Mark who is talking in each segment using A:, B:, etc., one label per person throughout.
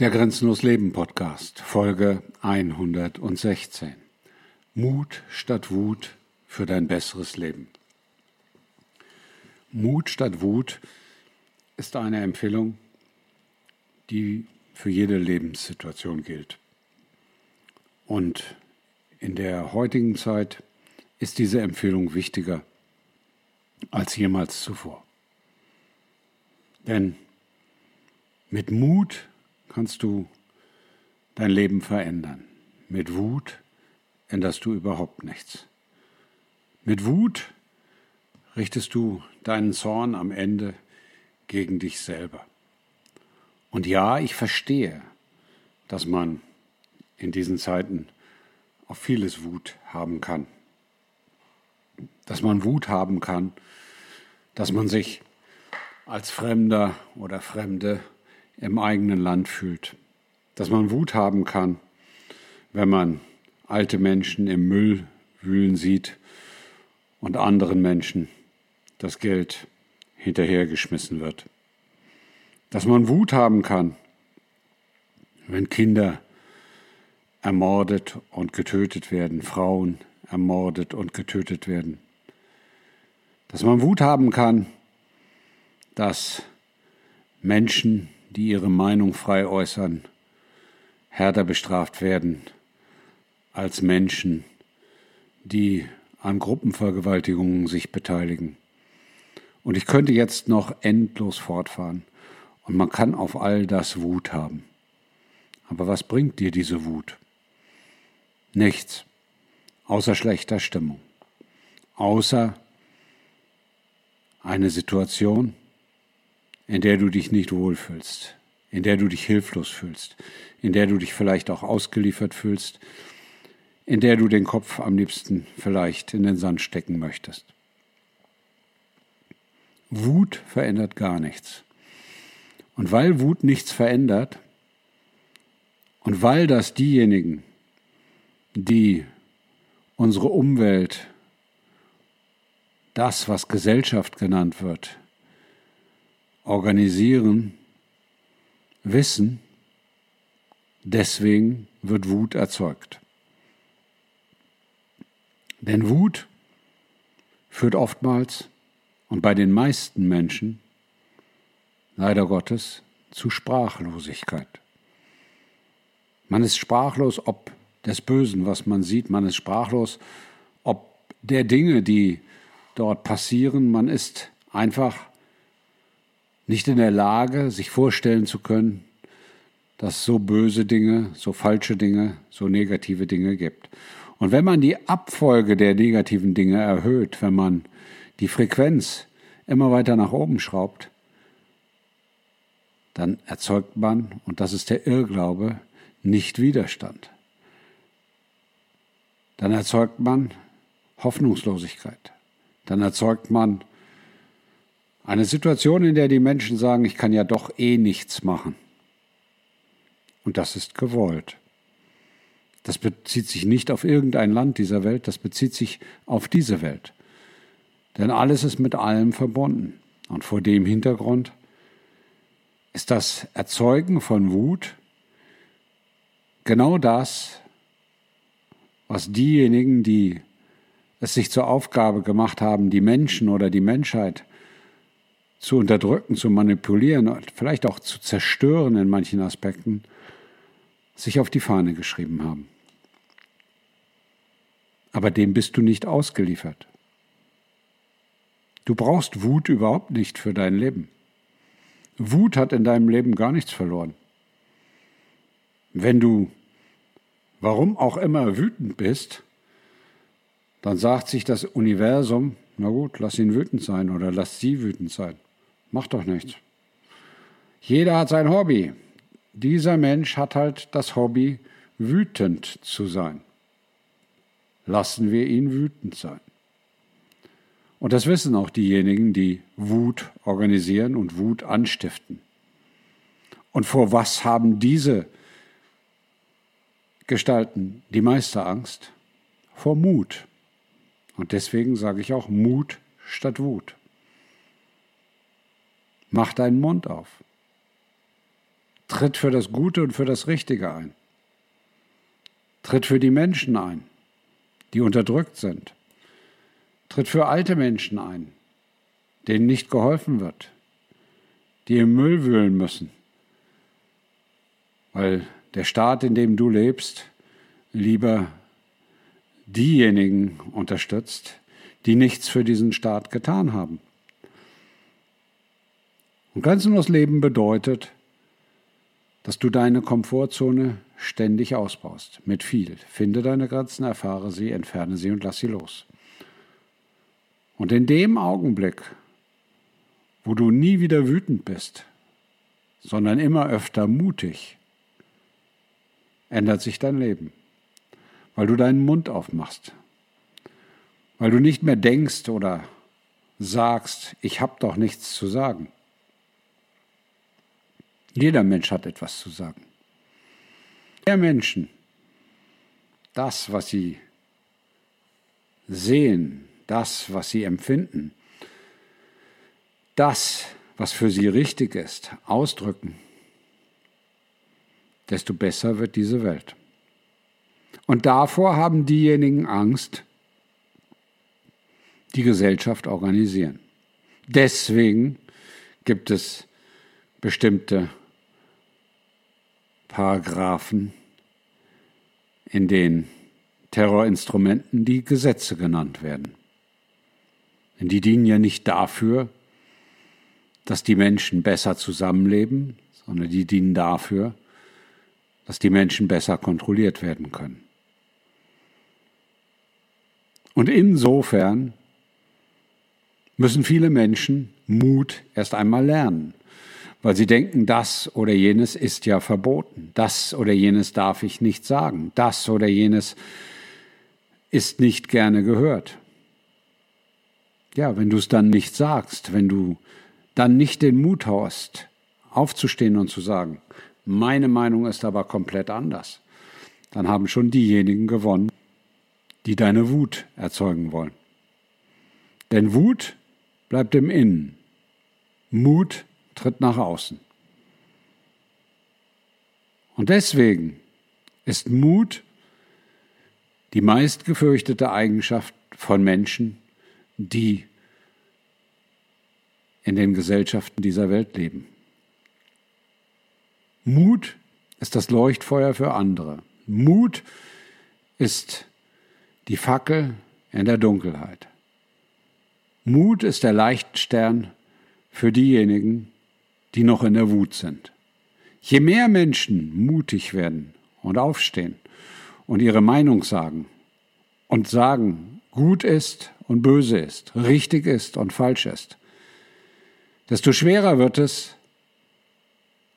A: Der Grenzenlos Leben Podcast, Folge 116. Mut statt Wut für dein besseres Leben. Mut statt Wut ist eine Empfehlung, die für jede Lebenssituation gilt. Und in der heutigen Zeit ist diese Empfehlung wichtiger als jemals zuvor. Denn mit Mut kannst du dein Leben verändern. Mit Wut änderst du überhaupt nichts. Mit Wut richtest du deinen Zorn am Ende gegen dich selber. Und ja, ich verstehe, dass man in diesen Zeiten auf vieles Wut haben kann. Dass man Wut haben kann, dass man sich als Fremder oder Fremde im eigenen Land fühlt. Dass man Wut haben kann, wenn man alte Menschen im Müll wühlen sieht und anderen Menschen das Geld hinterhergeschmissen wird. Dass man Wut haben kann, wenn Kinder ermordet und getötet werden, Frauen ermordet und getötet werden. Dass man Wut haben kann, dass Menschen die ihre Meinung frei äußern, härter bestraft werden als Menschen, die an Gruppenvergewaltigungen sich beteiligen. Und ich könnte jetzt noch endlos fortfahren. Und man kann auf all das Wut haben. Aber was bringt dir diese Wut? Nichts, außer schlechter Stimmung, außer eine Situation, in der du dich nicht wohlfühlst, in der du dich hilflos fühlst, in der du dich vielleicht auch ausgeliefert fühlst, in der du den Kopf am liebsten vielleicht in den Sand stecken möchtest. Wut verändert gar nichts. Und weil Wut nichts verändert und weil das diejenigen, die unsere Umwelt, das, was Gesellschaft genannt wird, organisieren, wissen, deswegen wird Wut erzeugt. Denn Wut führt oftmals und bei den meisten Menschen, leider Gottes, zu Sprachlosigkeit. Man ist sprachlos ob des Bösen, was man sieht, man ist sprachlos ob der Dinge, die dort passieren, man ist einfach nicht in der Lage, sich vorstellen zu können, dass es so böse Dinge, so falsche Dinge, so negative Dinge gibt. Und wenn man die Abfolge der negativen Dinge erhöht, wenn man die Frequenz immer weiter nach oben schraubt, dann erzeugt man, und das ist der Irrglaube, nicht Widerstand. Dann erzeugt man Hoffnungslosigkeit. Dann erzeugt man eine Situation, in der die Menschen sagen, ich kann ja doch eh nichts machen. Und das ist gewollt. Das bezieht sich nicht auf irgendein Land dieser Welt, das bezieht sich auf diese Welt. Denn alles ist mit allem verbunden. Und vor dem Hintergrund ist das Erzeugen von Wut genau das, was diejenigen, die es sich zur Aufgabe gemacht haben, die Menschen oder die Menschheit zu unterdrücken, zu manipulieren und vielleicht auch zu zerstören in manchen Aspekten, sich auf die Fahne geschrieben haben. Aber dem bist du nicht ausgeliefert. Du brauchst Wut überhaupt nicht für dein Leben. Wut hat in deinem Leben gar nichts verloren. Wenn du, warum auch immer, wütend bist, dann sagt sich das Universum, na gut, lass ihn wütend sein oder lass sie wütend sein. Macht doch nichts. Jeder hat sein Hobby. Dieser Mensch hat halt das Hobby, wütend zu sein. Lassen wir ihn wütend sein. Und das wissen auch diejenigen, die Wut organisieren und Wut anstiften. Und vor was haben diese Gestalten die meiste Angst? Vor Mut. Und deswegen sage ich auch Mut statt Wut. Mach deinen Mund auf. Tritt für das Gute und für das Richtige ein. Tritt für die Menschen ein, die unterdrückt sind. Tritt für alte Menschen ein, denen nicht geholfen wird, die im Müll wühlen müssen, weil der Staat, in dem du lebst, lieber diejenigen unterstützt, die nichts für diesen Staat getan haben. Und grenzenlos Leben bedeutet, dass du deine Komfortzone ständig ausbaust, mit viel. Finde deine Grenzen, erfahre sie, entferne sie und lass sie los. Und in dem Augenblick, wo du nie wieder wütend bist, sondern immer öfter mutig, ändert sich dein Leben, weil du deinen Mund aufmachst, weil du nicht mehr denkst oder sagst, ich habe doch nichts zu sagen. Jeder Mensch hat etwas zu sagen. Der Menschen, das, was sie sehen, das, was sie empfinden, das, was für sie richtig ist, ausdrücken, desto besser wird diese Welt. Und davor haben diejenigen Angst, die Gesellschaft organisieren. Deswegen gibt es bestimmte Paragraphen, in den Terrorinstrumenten die Gesetze genannt werden. Denn die dienen ja nicht dafür, dass die Menschen besser zusammenleben, sondern die dienen dafür, dass die Menschen besser kontrolliert werden können. Und insofern müssen viele Menschen Mut erst einmal lernen weil sie denken, das oder jenes ist ja verboten, das oder jenes darf ich nicht sagen, das oder jenes ist nicht gerne gehört. Ja, wenn du es dann nicht sagst, wenn du dann nicht den Mut hast, aufzustehen und zu sagen, meine Meinung ist aber komplett anders, dann haben schon diejenigen gewonnen, die deine Wut erzeugen wollen. Denn Wut bleibt im Innen. Mut tritt nach außen. Und deswegen ist Mut die meist gefürchtete Eigenschaft von Menschen, die in den Gesellschaften dieser Welt leben. Mut ist das Leuchtfeuer für andere. Mut ist die Fackel in der Dunkelheit. Mut ist der Leichtstern für diejenigen, die noch in der Wut sind. Je mehr Menschen mutig werden und aufstehen und ihre Meinung sagen und sagen, gut ist und böse ist, richtig ist und falsch ist, desto schwerer wird es,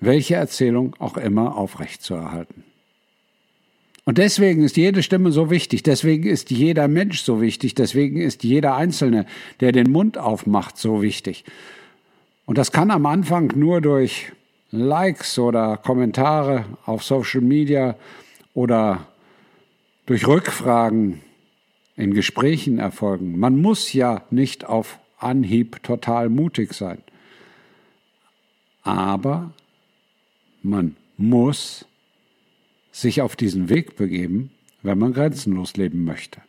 A: welche Erzählung auch immer aufrechtzuerhalten. Und deswegen ist jede Stimme so wichtig, deswegen ist jeder Mensch so wichtig, deswegen ist jeder Einzelne, der den Mund aufmacht, so wichtig. Und das kann am Anfang nur durch Likes oder Kommentare auf Social Media oder durch Rückfragen in Gesprächen erfolgen. Man muss ja nicht auf Anhieb total mutig sein. Aber man muss sich auf diesen Weg begeben, wenn man grenzenlos leben möchte.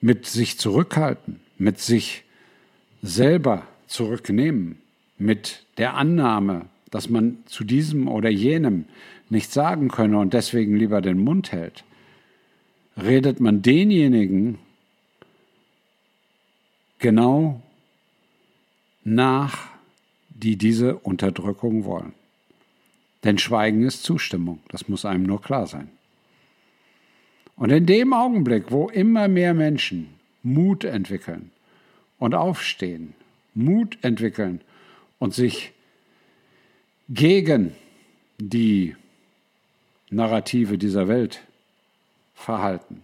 A: Mit sich zurückhalten, mit sich selber zurücknehmen mit der Annahme, dass man zu diesem oder jenem nichts sagen könne und deswegen lieber den Mund hält, redet man denjenigen genau nach, die diese Unterdrückung wollen. Denn Schweigen ist Zustimmung, das muss einem nur klar sein. Und in dem Augenblick, wo immer mehr Menschen Mut entwickeln, und aufstehen, Mut entwickeln und sich gegen die Narrative dieser Welt verhalten.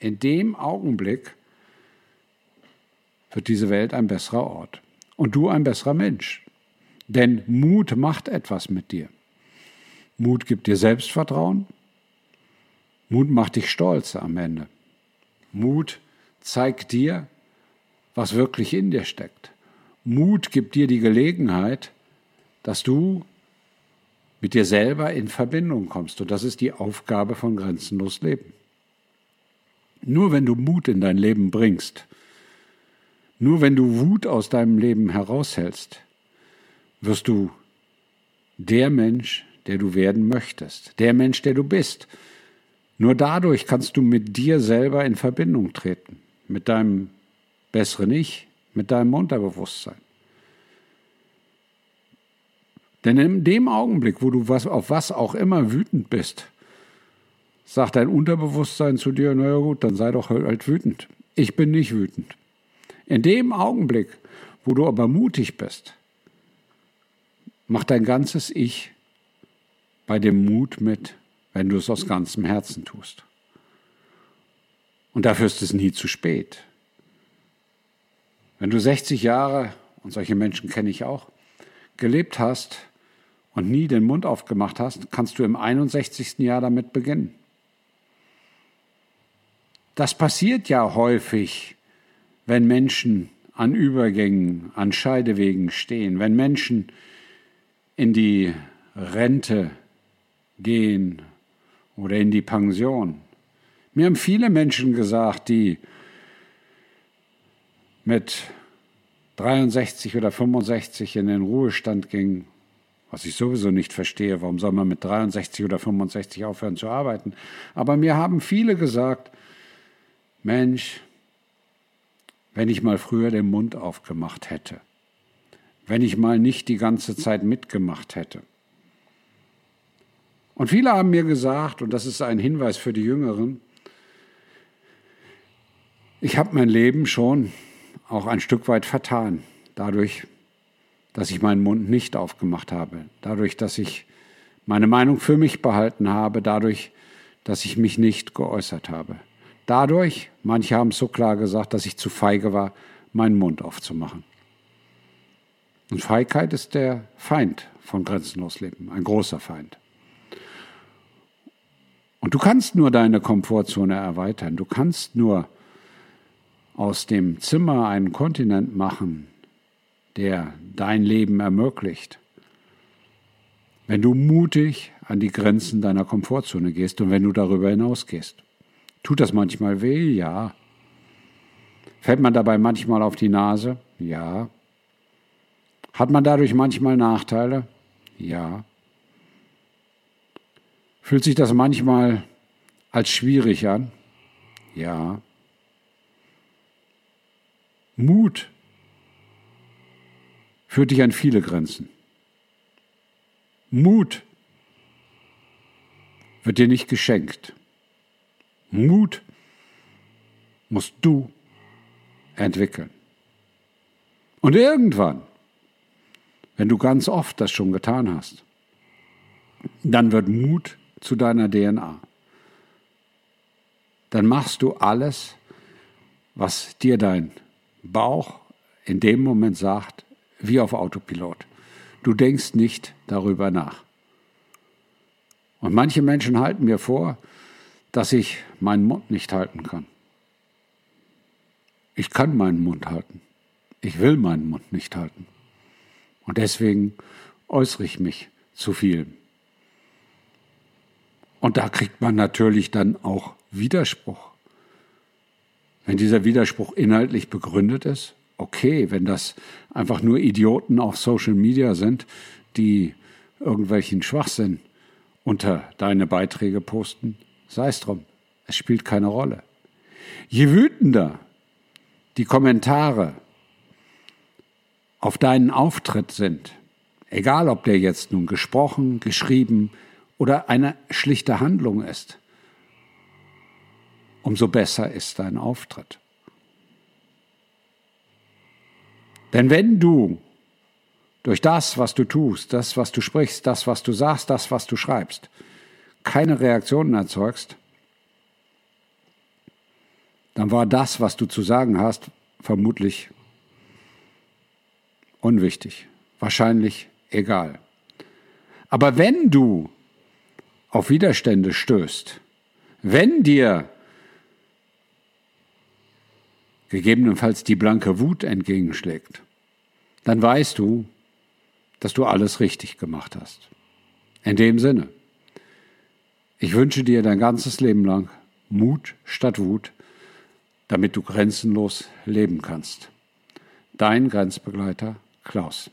A: In dem Augenblick wird diese Welt ein besserer Ort und du ein besserer Mensch. Denn Mut macht etwas mit dir. Mut gibt dir Selbstvertrauen. Mut macht dich stolz am Ende. Mut zeigt dir, was wirklich in dir steckt. Mut gibt dir die Gelegenheit, dass du mit dir selber in Verbindung kommst. Und das ist die Aufgabe von grenzenlos Leben. Nur wenn du Mut in dein Leben bringst, nur wenn du Wut aus deinem Leben heraushältst, wirst du der Mensch, der du werden möchtest, der Mensch, der du bist. Nur dadurch kannst du mit dir selber in Verbindung treten, mit deinem besseren Ich, mit deinem Unterbewusstsein. Denn in dem Augenblick, wo du was, auf was auch immer wütend bist, sagt dein Unterbewusstsein zu dir, naja gut, dann sei doch halt wütend. Ich bin nicht wütend. In dem Augenblick, wo du aber mutig bist, macht dein ganzes Ich bei dem Mut mit, wenn du es aus ganzem Herzen tust. Und dafür ist es nie zu spät. Wenn du 60 Jahre, und solche Menschen kenne ich auch, gelebt hast und nie den Mund aufgemacht hast, kannst du im 61. Jahr damit beginnen. Das passiert ja häufig, wenn Menschen an Übergängen, an Scheidewegen stehen, wenn Menschen in die Rente gehen oder in die Pension. Mir haben viele Menschen gesagt, die mit 63 oder 65 in den Ruhestand gingen, was ich sowieso nicht verstehe, warum soll man mit 63 oder 65 aufhören zu arbeiten? Aber mir haben viele gesagt, Mensch, wenn ich mal früher den Mund aufgemacht hätte, wenn ich mal nicht die ganze Zeit mitgemacht hätte. Und viele haben mir gesagt, und das ist ein Hinweis für die Jüngeren, ich habe mein Leben schon auch ein Stück weit vertan, dadurch, dass ich meinen Mund nicht aufgemacht habe, dadurch, dass ich meine Meinung für mich behalten habe, dadurch, dass ich mich nicht geäußert habe. Dadurch, manche haben es so klar gesagt, dass ich zu feige war, meinen Mund aufzumachen. Und Feigheit ist der Feind von grenzenlos Leben, ein großer Feind. Und du kannst nur deine Komfortzone erweitern. Du kannst nur aus dem Zimmer einen Kontinent machen, der dein Leben ermöglicht. Wenn du mutig an die Grenzen deiner Komfortzone gehst und wenn du darüber hinausgehst. Tut das manchmal weh? Ja. Fällt man dabei manchmal auf die Nase? Ja. Hat man dadurch manchmal Nachteile? Ja. Fühlt sich das manchmal als schwierig an? Ja. Mut führt dich an viele Grenzen. Mut wird dir nicht geschenkt. Mut musst du entwickeln. Und irgendwann wenn du ganz oft das schon getan hast, dann wird Mut zu deiner DNA. Dann machst du alles, was dir dein Bauch in dem Moment sagt, wie auf Autopilot. Du denkst nicht darüber nach. Und manche Menschen halten mir vor, dass ich meinen Mund nicht halten kann. Ich kann meinen Mund halten. Ich will meinen Mund nicht halten. Und deswegen äußere ich mich zu viel. Und da kriegt man natürlich dann auch Widerspruch. Wenn dieser Widerspruch inhaltlich begründet ist, okay, wenn das einfach nur Idioten auf Social Media sind, die irgendwelchen Schwachsinn unter deine Beiträge posten, sei es drum, es spielt keine Rolle. Je wütender die Kommentare auf deinen Auftritt sind, egal ob der jetzt nun gesprochen, geschrieben oder eine schlichte Handlung ist, umso besser ist dein Auftritt. Denn wenn du durch das, was du tust, das, was du sprichst, das, was du sagst, das, was du schreibst, keine Reaktionen erzeugst, dann war das, was du zu sagen hast, vermutlich unwichtig, wahrscheinlich egal. Aber wenn du auf Widerstände stößt, wenn dir gegebenenfalls die blanke Wut entgegenschlägt, dann weißt du, dass du alles richtig gemacht hast. In dem Sinne, ich wünsche dir dein ganzes Leben lang Mut statt Wut, damit du grenzenlos leben kannst. Dein Grenzbegleiter Klaus.